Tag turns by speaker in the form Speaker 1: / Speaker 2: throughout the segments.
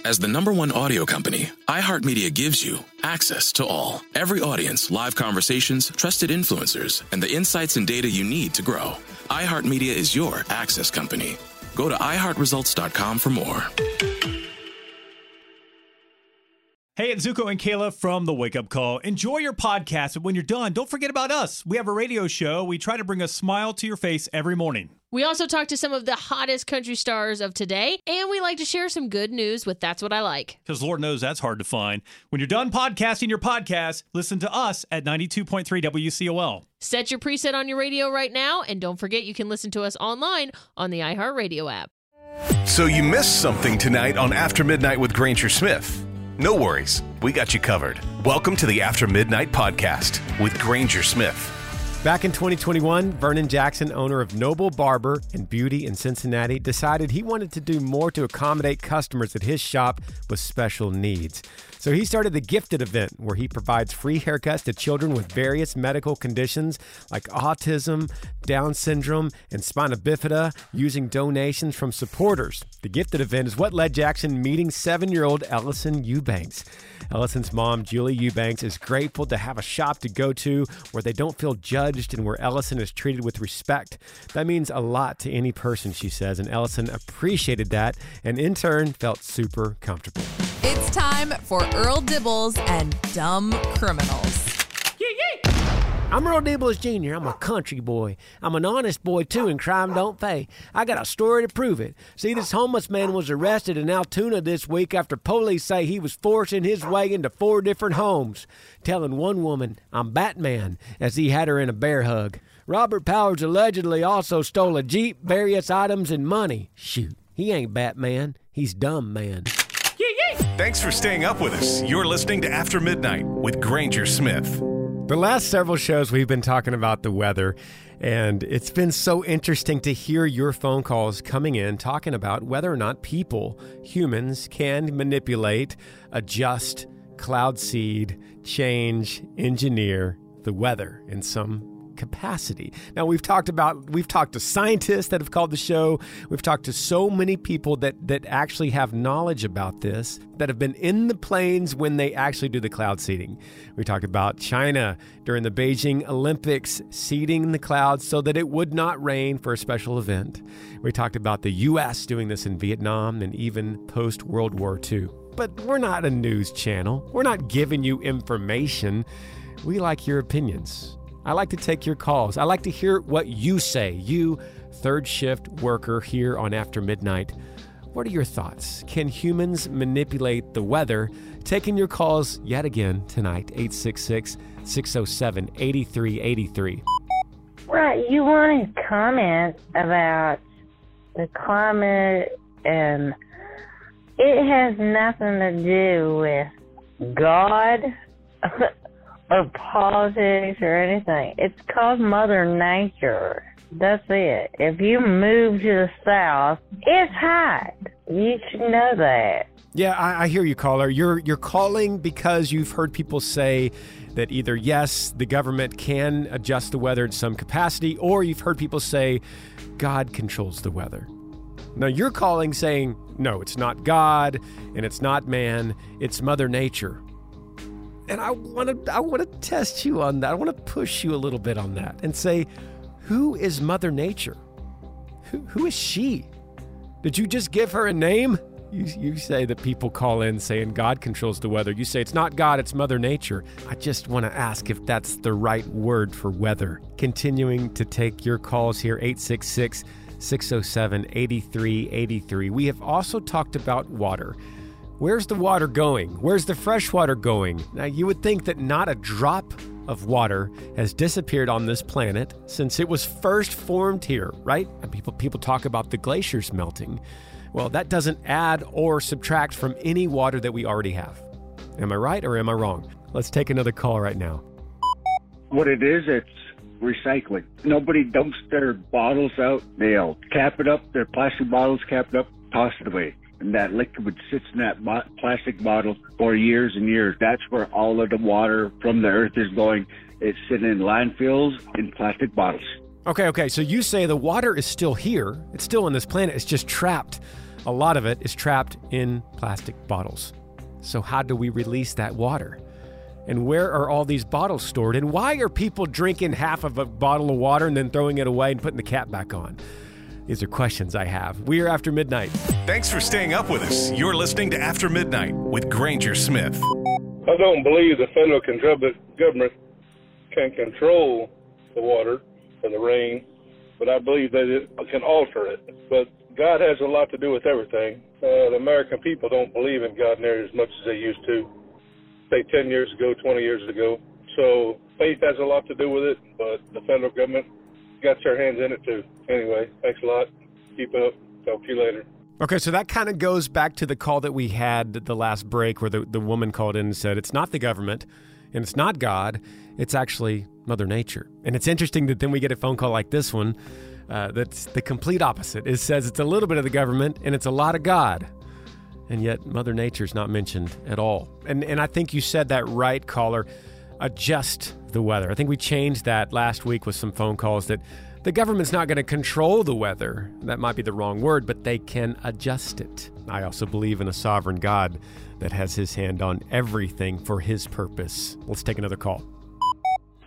Speaker 1: As the number one audio company, iHeartMedia gives you access to all. Every audience, live conversations, trusted influencers, and the insights and data you need to grow. iHeartMedia is your access company. Go to iHeartResults.com for more.
Speaker 2: Hey, it's Zuko and Kayla from the Wake Up Call. Enjoy your podcast, but when you're done, don't forget about us. We have a radio show. We try to bring a smile to your face every morning.
Speaker 3: We also talk to some of the hottest country stars of today, and we like to share some good news with That's What I Like.
Speaker 2: Because Lord knows that's hard to find. When you're done podcasting your podcast, listen to us at 92.3 WCOL.
Speaker 3: Set your preset on your radio right now, and don't forget you can listen to us online on the iHeartRadio app.
Speaker 4: So you missed something tonight on After Midnight with Granger Smith. No worries, we got you covered. Welcome to the After Midnight podcast with Granger Smith.
Speaker 5: Back in 2021, Vernon Jackson, owner of Noble Barber and Beauty in Cincinnati, decided he wanted to do more to accommodate customers at his shop with special needs. So he started the Gifted event where he provides free haircuts to children with various medical conditions like autism, Down syndrome, and spina bifida using donations from supporters. The Gifted event is what led Jackson meeting seven year old Ellison Eubanks. Ellison's mom, Julie Eubanks, is grateful to have a shop to go to where they don't feel judged and where Ellison is treated with respect. That means a lot to any person, she says, and Ellison appreciated that and in turn felt super comfortable.
Speaker 6: It's time for Earl Dibbles and Dumb Criminals.
Speaker 7: I'm Earl Dibbles Jr. I'm a country boy. I'm an honest boy, too, and crime don't pay. I got a story to prove it. See, this homeless man was arrested in Altoona this week after police say he was forcing his way into four different homes, telling one woman, I'm Batman, as he had her in a bear hug. Robert Powers allegedly also stole a Jeep, various items, and money. Shoot, he ain't Batman. He's Dumb Man.
Speaker 4: Thanks for staying up with us. You're listening to After Midnight with Granger Smith.
Speaker 5: The last several shows we've been talking about the weather, and it's been so interesting to hear your phone calls coming in talking about whether or not people, humans, can manipulate, adjust, cloud seed, change, engineer the weather in some capacity. Now we've talked about we've talked to scientists that have called the show. We've talked to so many people that that actually have knowledge about this that have been in the planes when they actually do the cloud seeding. We talked about China during the Beijing Olympics seeding the clouds so that it would not rain for a special event. We talked about the US doing this in Vietnam and even post World War II. But we're not a news channel. We're not giving you information. We like your opinions. I like to take your calls. I like to hear what you say, you third shift worker here on After Midnight. What are your thoughts? Can humans manipulate the weather? Taking your calls yet again tonight, 866 607 8383.
Speaker 8: Right, you want to comment about the climate, and it has nothing to do with God or politics or anything. It's called Mother Nature. That's it. If you move to the south, it's hot. You should know that.
Speaker 5: Yeah, I, I hear you, caller. You're you're calling because you've heard people say that either yes, the government can adjust the weather in some capacity, or you've heard people say God controls the weather. Now you're calling saying no, it's not God and it's not man, it's Mother Nature. And I want to I want to test you on that. I want to push you a little bit on that and say, who is Mother Nature? Who, who is she? Did you just give her a name? You, you say that people call in saying God controls the weather. You say it's not God, it's Mother Nature. I just want to ask if that's the right word for weather. Continuing to take your calls here, 866 607 8383. We have also talked about water. Where's the water going? Where's the fresh water going? Now, you would think that not a drop of water has disappeared on this planet since it was first formed here, right? And people people talk about the glaciers melting. Well, that doesn't add or subtract from any water that we already have. Am I right or am I wrong? Let's take another call right now.
Speaker 9: What it is, it's recycling. Nobody dumps their bottles out. They'll cap it up, their plastic bottles cap it up, toss it away. And that liquid sits in that bo- plastic bottle for years and years. That's where all of the water from the earth is going. It's sitting in landfills in plastic bottles.
Speaker 5: Okay, okay. So you say the water is still here. It's still on this planet. It's just trapped. A lot of it is trapped in plastic bottles. So how do we release that water? And where are all these bottles stored? And why are people drinking half of a bottle of water and then throwing it away and putting the cap back on? These are questions I have. We are after midnight.
Speaker 4: Thanks for staying up with us. You're listening to After Midnight with Granger Smith.
Speaker 10: I don't believe the federal control- government can control the water and the rain, but I believe that it can alter it. But God has a lot to do with everything. Uh, the American people don't believe in God near as much as they used to, say 10 years ago, 20 years ago. So faith has a lot to do with it, but the federal government got their hands in it too. Anyway, thanks a lot. Keep up. Talk to you later.
Speaker 5: Okay, so that kind of goes back to the call that we had the last break where the, the woman called in and said, It's not the government and it's not God, it's actually Mother Nature. And it's interesting that then we get a phone call like this one uh, that's the complete opposite. It says it's a little bit of the government and it's a lot of God. And yet Mother Nature's not mentioned at all. And, and I think you said that right, caller. Adjust the weather. I think we changed that last week with some phone calls that the government's not going to control the weather. That might be the wrong word, but they can adjust it. I also believe in a sovereign God that has his hand on everything for his purpose. Let's take another call.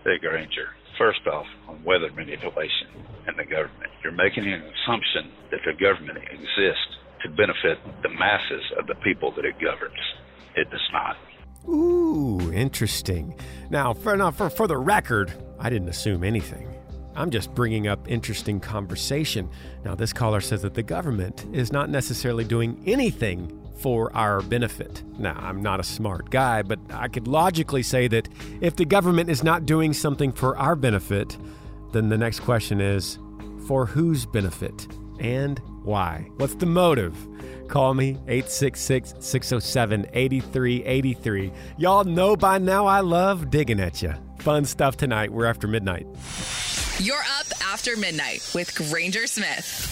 Speaker 11: Hey, Granger. First off, on weather manipulation and the government, you're making an assumption that the government exists to benefit the masses of the people that it governs. It does not.
Speaker 5: Ooh, interesting. Now, for, now for, for the record, I didn't assume anything. I'm just bringing up interesting conversation. Now, this caller says that the government is not necessarily doing anything for our benefit. Now, I'm not a smart guy, but I could logically say that if the government is not doing something for our benefit, then the next question is for whose benefit and why? What's the motive? Call me 866 607 8383. Y'all know by now I love digging at you. Fun stuff tonight. We're after midnight.
Speaker 6: You're up after midnight with Granger Smith.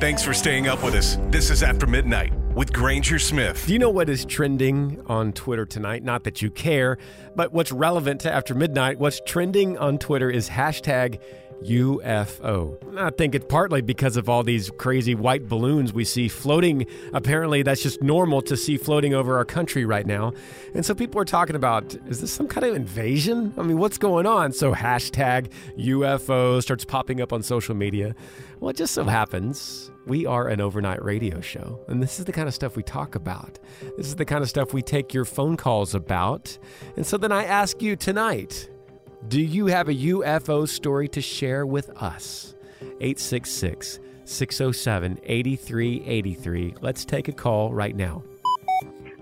Speaker 4: Thanks for staying up with us. This is After Midnight with Granger Smith.
Speaker 5: Do you know what is trending on Twitter tonight? Not that you care, but what's relevant to After Midnight, what's trending on Twitter is hashtag UFO. I think it's partly because of all these crazy white balloons we see floating. Apparently, that's just normal to see floating over our country right now. And so people are talking about is this some kind of invasion? I mean, what's going on? So, hashtag UFO starts popping up on social media. Well, it just so happens we are an overnight radio show, and this is the kind of stuff we talk about. This is the kind of stuff we take your phone calls about. And so then I ask you tonight do you have a UFO story to share with us? 866 607 8383. Let's take a call right now.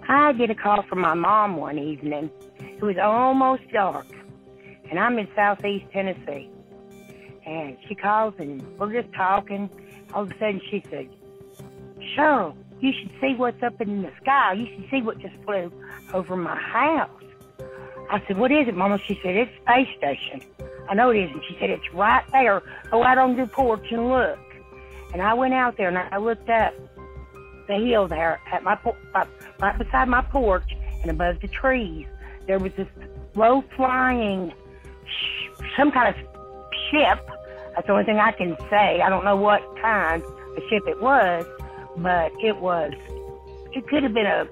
Speaker 12: I get a call from my mom one evening. It was almost dark, and I'm in southeast Tennessee. And she calls, and we're just talking. All of a sudden, she said, Cheryl, you should see what's up in the sky. You should see what just flew over my house. I said, What is it, Mama? She said, It's Space Station. I know it is. And she said, It's right there. Go out on your porch and look. And I went out there and I looked up the hill there at my right beside my porch and above the trees. There was this low flying, some kind of ship. That's the only thing I can say. I don't know what kind of ship it was, but it was. It could have been a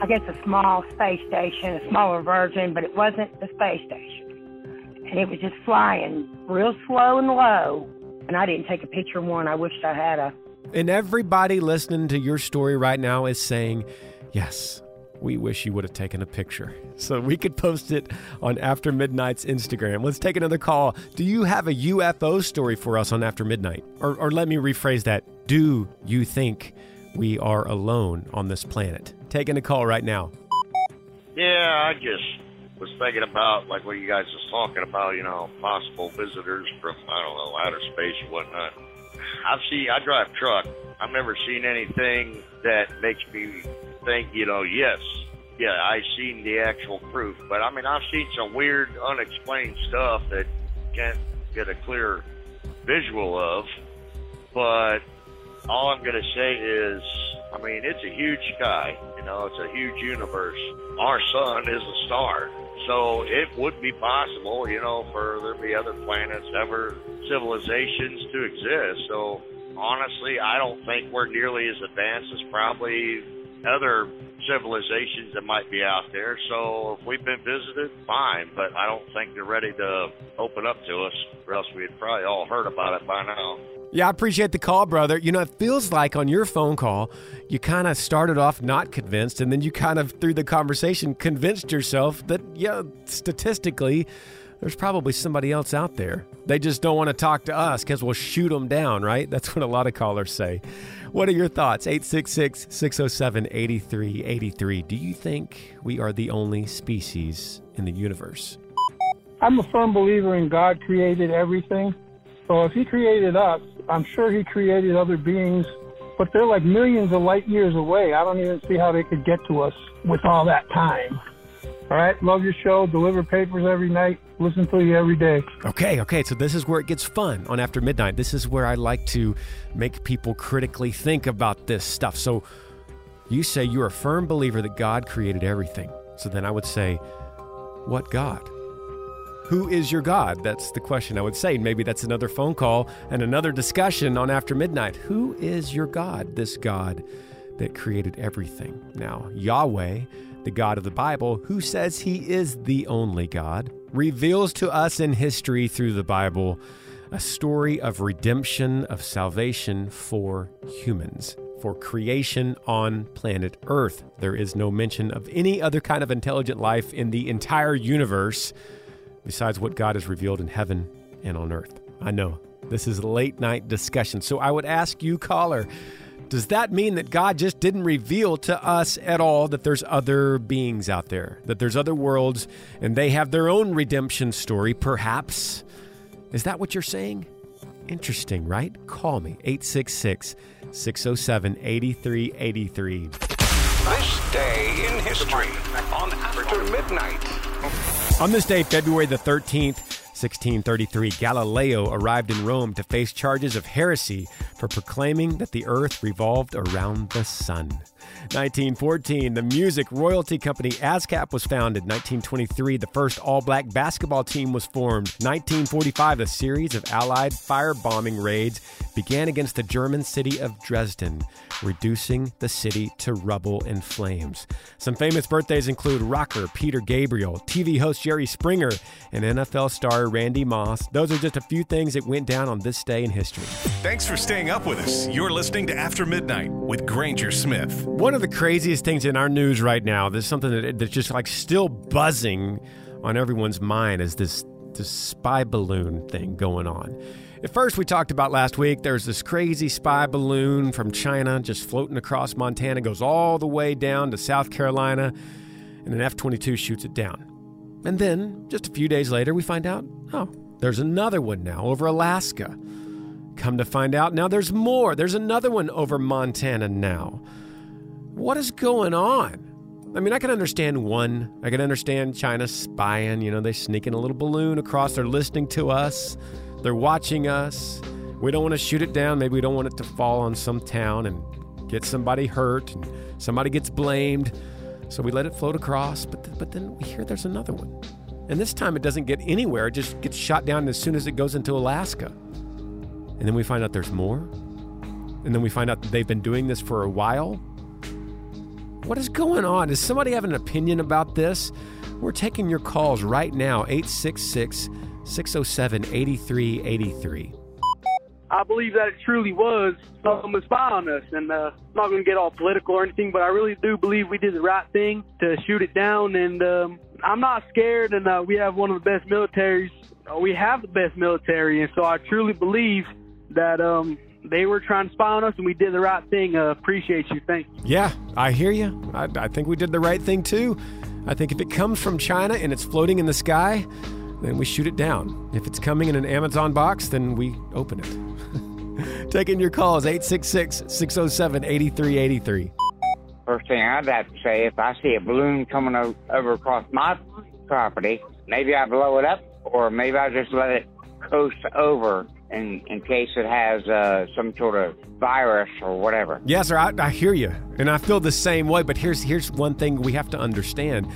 Speaker 12: I guess a small space station, a smaller version, but it wasn't the space station. And it was just flying real slow and low. And I didn't take a picture of one. I wished I had a.
Speaker 5: And everybody listening to your story right now is saying, yes, we wish you would have taken a picture so we could post it on After Midnight's Instagram. Let's take another call. Do you have a UFO story for us on After Midnight? Or, or let me rephrase that. Do you think we are alone on this planet? Taking a call right now.
Speaker 13: Yeah, I just was thinking about like what you guys was talking about, you know, possible visitors from I don't know outer space or whatnot. I've seen I drive truck. I've never seen anything that makes me think, you know, yes, yeah, I seen the actual proof. But I mean, I've seen some weird, unexplained stuff that can't get a clear visual of. But all I'm gonna say is, I mean, it's a huge sky. You know, it's a huge universe. Our sun is a star. So it would be possible, you know, for there to be other planets, ever civilizations to exist. So honestly, I don't think we're nearly as advanced as probably other civilizations that might be out there. So if we've been visited, fine, but I don't think they're ready to open up to us, or else we'd probably all heard about it by now.
Speaker 5: Yeah, I appreciate the call, brother. You know, it feels like on your phone call, you kind of started off not convinced, and then you kind of, through the conversation, convinced yourself that, yeah, statistically, there's probably somebody else out there. They just don't want to talk to us because we'll shoot them down, right? That's what a lot of callers say. What are your thoughts? 866 607 8383. Do you think we are the only species in the universe?
Speaker 14: I'm a firm believer in God created everything. So if He created us, I'm sure He created other beings, but they're like millions of light years away. I don't even see how they could get to us with all that time. All right, love your show. Deliver papers every night. Listen to you every day.
Speaker 5: Okay, okay. So this is where it gets fun on After Midnight. This is where I like to make people critically think about this stuff. So you say you're a firm believer that God created everything. So then I would say, what God? Who is your God? That's the question I would say. Maybe that's another phone call and another discussion on After Midnight. Who is your God? This God that created everything. Now, Yahweh, the God of the Bible, who says he is the only God, reveals to us in history through the Bible a story of redemption, of salvation for humans, for creation on planet Earth. There is no mention of any other kind of intelligent life in the entire universe besides what God has revealed in heaven and on earth. I know this is late night discussion, so I would ask you, caller, does that mean that God just didn't reveal to us at all that there's other beings out there, that there's other worlds, and they have their own redemption story, perhaps? Is that what you're saying? Interesting, right? Call me, 866 607 8383.
Speaker 15: This day in history on After Midnight.
Speaker 5: On this day, February the 13th, 1633, Galileo arrived in Rome to face charges of heresy for proclaiming that the earth revolved around the sun. 1914, the music royalty company ASCAP was founded. 1923, the first all black basketball team was formed. 1945, a series of Allied firebombing raids began against the German city of Dresden, reducing the city to rubble and flames. Some famous birthdays include rocker Peter Gabriel, TV host Jerry Springer, and NFL star Randy Moss. Those are just a few things that went down on this day in history.
Speaker 4: Thanks for staying up with us. You're listening to After Midnight with Granger Smith.
Speaker 5: One of the craziest things in our news right now, there's something that, that's just like still buzzing on everyone's mind is this this spy balloon thing going on. At first, we talked about last week, there's this crazy spy balloon from China just floating across Montana, goes all the way down to South Carolina, and an F 22 shoots it down. And then, just a few days later, we find out oh, there's another one now over Alaska. Come to find out, now there's more. There's another one over Montana now. What is going on? I mean, I can understand one. I can understand China spying. You know, they sneak in a little balloon across. They're listening to us. They're watching us. We don't want to shoot it down. Maybe we don't want it to fall on some town and get somebody hurt and somebody gets blamed. So we let it float across. But, th- but then we hear there's another one. And this time it doesn't get anywhere. It just gets shot down as soon as it goes into Alaska. And then we find out there's more. And then we find out that they've been doing this for a while. What is going on? Does somebody have an opinion about this? We're taking your calls right now, 866 607 8383.
Speaker 16: I believe that it truly was someone spy on us. And uh, I'm not going to get all political or anything, but I really do believe we did the right thing to shoot it down. And um, I'm not scared, and uh, we have one of the best militaries. Uh, we have the best military, and so I truly believe that um, they were trying to spy on us, and we did the right thing. Uh, appreciate you. Thank you.
Speaker 5: Yeah, I hear you. I, I think we did the right thing too. I think if it comes from China and it's floating in the sky, then we shoot it down. If it's coming in an Amazon box, then we open it. Taking your calls 866 607 8383.
Speaker 17: First thing I'd have to say, if I see a balloon coming o- over across my property, maybe I blow it up, or maybe I just let it coast over in, in case it has uh, some sort of virus or whatever.
Speaker 5: Yes, sir, I, I hear you. And I feel the same way. But here's, here's one thing we have to understand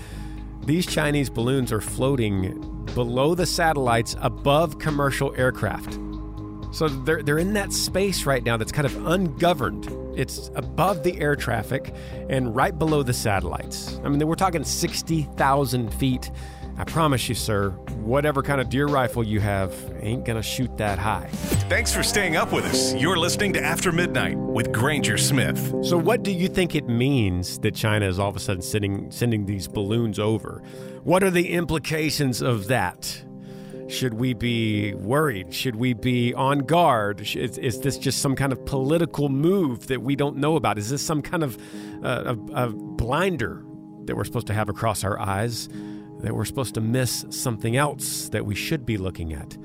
Speaker 5: these Chinese balloons are floating below the satellites above commercial aircraft. So they're, they're in that space right now that's kind of ungoverned. It's above the air traffic and right below the satellites. I mean, we're talking 60,000 feet. I promise you, sir, whatever kind of deer rifle you have ain't gonna shoot that high.
Speaker 4: Thanks for staying up with us. You're listening to After Midnight with Granger Smith.
Speaker 5: So, what do you think it means that China is all of a sudden sending, sending these balloons over? What are the implications of that? Should we be worried? Should we be on guard? Is, is this just some kind of political move that we don't know about? Is this some kind of uh, a, a blinder that we're supposed to have across our eyes? That we're supposed to miss something else that we should be looking at?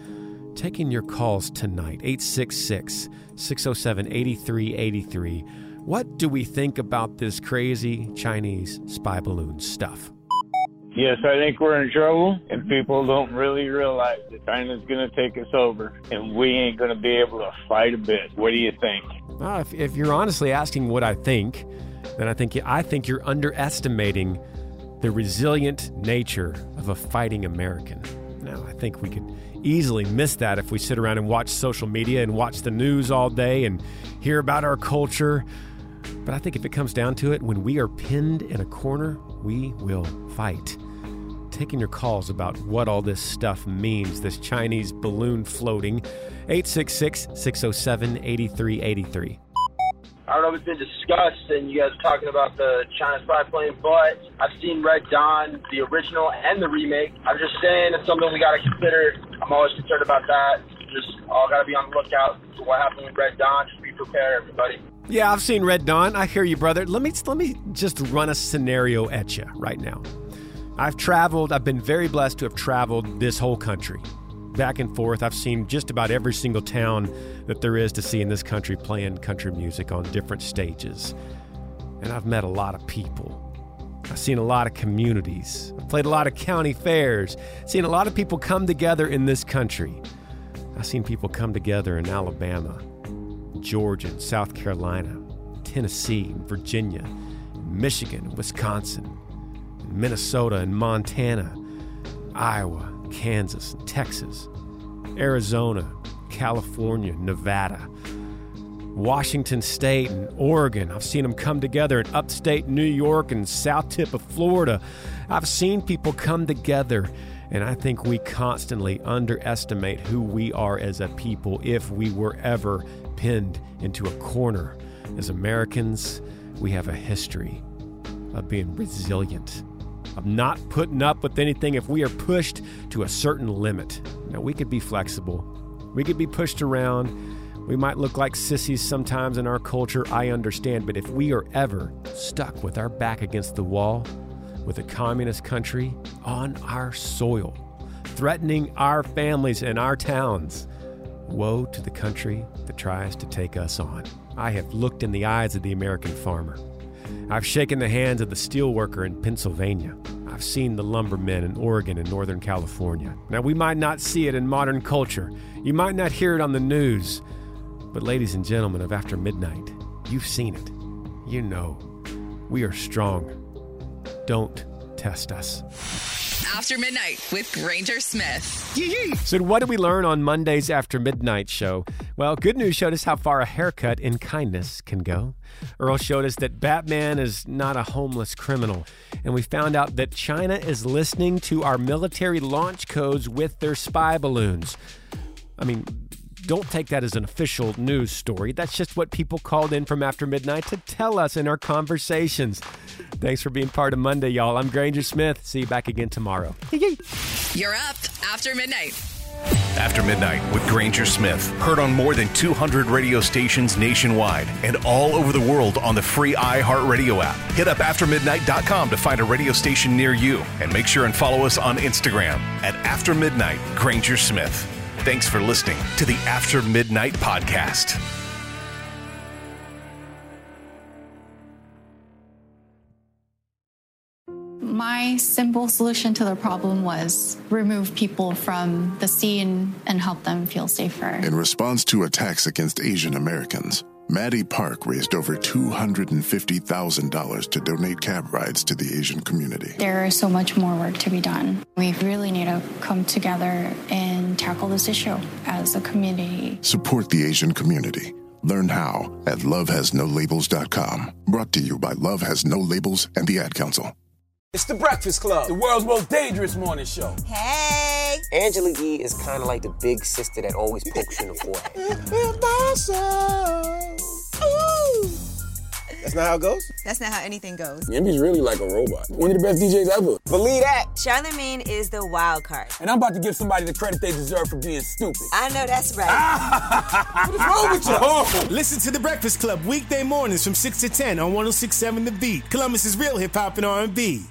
Speaker 5: Taking your calls tonight, 866 607 8383. What do we think about this crazy Chinese spy balloon stuff?
Speaker 18: Yes, I think we're in trouble, and people don't really realize that China's going to take us over, and we ain't going to be able to fight a bit. What do you think?
Speaker 5: Uh, if, if you're honestly asking what I think, then I think I think you're underestimating the resilient nature of a fighting American. Now, I think we could easily miss that if we sit around and watch social media and watch the news all day and hear about our culture. But I think if it comes down to it, when we are pinned in a corner, we will fight. Taking your calls about what all this stuff means, this Chinese balloon floating, 866 607 8383.
Speaker 19: I don't know if it's been discussed and you guys are talking about the China spy plane, but I've seen Red Dawn, the original and the remake. I'm just saying it's something we got to consider. I'm always concerned about that. Just all got to be on the lookout for what happened with Red Dawn. Just be prepared, everybody.
Speaker 5: Yeah, I've seen Red Dawn. I hear you, brother. Let me let me just run a scenario at you right now. I've traveled. I've been very blessed to have traveled this whole country, back and forth. I've seen just about every single town that there is to see in this country playing country music on different stages, and I've met a lot of people. I've seen a lot of communities. I've played a lot of county fairs. Seen a lot of people come together in this country. I've seen people come together in Alabama, Georgia, South Carolina, Tennessee, Virginia, Michigan, Wisconsin, Minnesota, and Montana, Iowa, Kansas, and Texas, Arizona, California, Nevada, Washington State, and Oregon. I've seen them come together in upstate New York and south tip of Florida. I've seen people come together. And I think we constantly underestimate who we are as a people if we were ever pinned into a corner. As Americans, we have a history of being resilient, of not putting up with anything if we are pushed to a certain limit. Now, we could be flexible, we could be pushed around. We might look like sissies sometimes in our culture, I understand, but if we are ever stuck with our back against the wall, with a communist country on our soil, threatening our families and our towns. Woe to the country that tries to take us on. I have looked in the eyes of the American farmer. I've shaken the hands of the steelworker in Pennsylvania. I've seen the lumbermen in Oregon and Northern California. Now, we might not see it in modern culture, you might not hear it on the news, but, ladies and gentlemen of After Midnight, you've seen it. You know, we are strong. Don't test us.
Speaker 6: After Midnight with Granger Smith.
Speaker 5: So, what did we learn on Monday's After Midnight show? Well, good news showed us how far a haircut in kindness can go. Earl showed us that Batman is not a homeless criminal. And we found out that China is listening to our military launch codes with their spy balloons. I mean, don't take that as an official news story. That's just what people called in from after midnight to tell us in our conversations. Thanks for being part of Monday, y'all. I'm Granger Smith. See you back again tomorrow.
Speaker 6: You're up after midnight.
Speaker 4: After Midnight with Granger Smith. Heard on more than 200 radio stations nationwide and all over the world on the free iHeartRadio app. Hit up aftermidnight.com to find a radio station near you and make sure and follow us on Instagram at After Midnight Granger Smith. Thanks for listening to the After Midnight Podcast.
Speaker 20: My simple solution to the problem was remove people from the scene and help them feel safer.
Speaker 21: In response to attacks against Asian Americans, Maddie Park raised over $250,000 to donate cab rides to the Asian community.
Speaker 20: There is so much more work to be done. We really need to come together and tackle this issue as a community.
Speaker 21: Support the Asian community. Learn how at lovehasnolabels.com. Brought to you by Love Has No Labels and the Ad Council.
Speaker 22: It's the Breakfast Club, the world's most dangerous morning show.
Speaker 23: Hey! Angela Yee is kind of like the big sister that always pokes you in the forehead.
Speaker 22: That's not how it goes?
Speaker 23: That's not how anything goes.
Speaker 22: Envy's really like a robot. One of the best DJs ever. Believe that.
Speaker 23: Charlamagne is the wild card.
Speaker 22: And I'm about to give somebody the credit they deserve for being stupid.
Speaker 23: I know that's right.
Speaker 22: what is wrong with you? Oh.
Speaker 24: Listen to The Breakfast Club weekday mornings from 6 to 10 on 1067 The Beat. Columbus's real hip hop and R&B.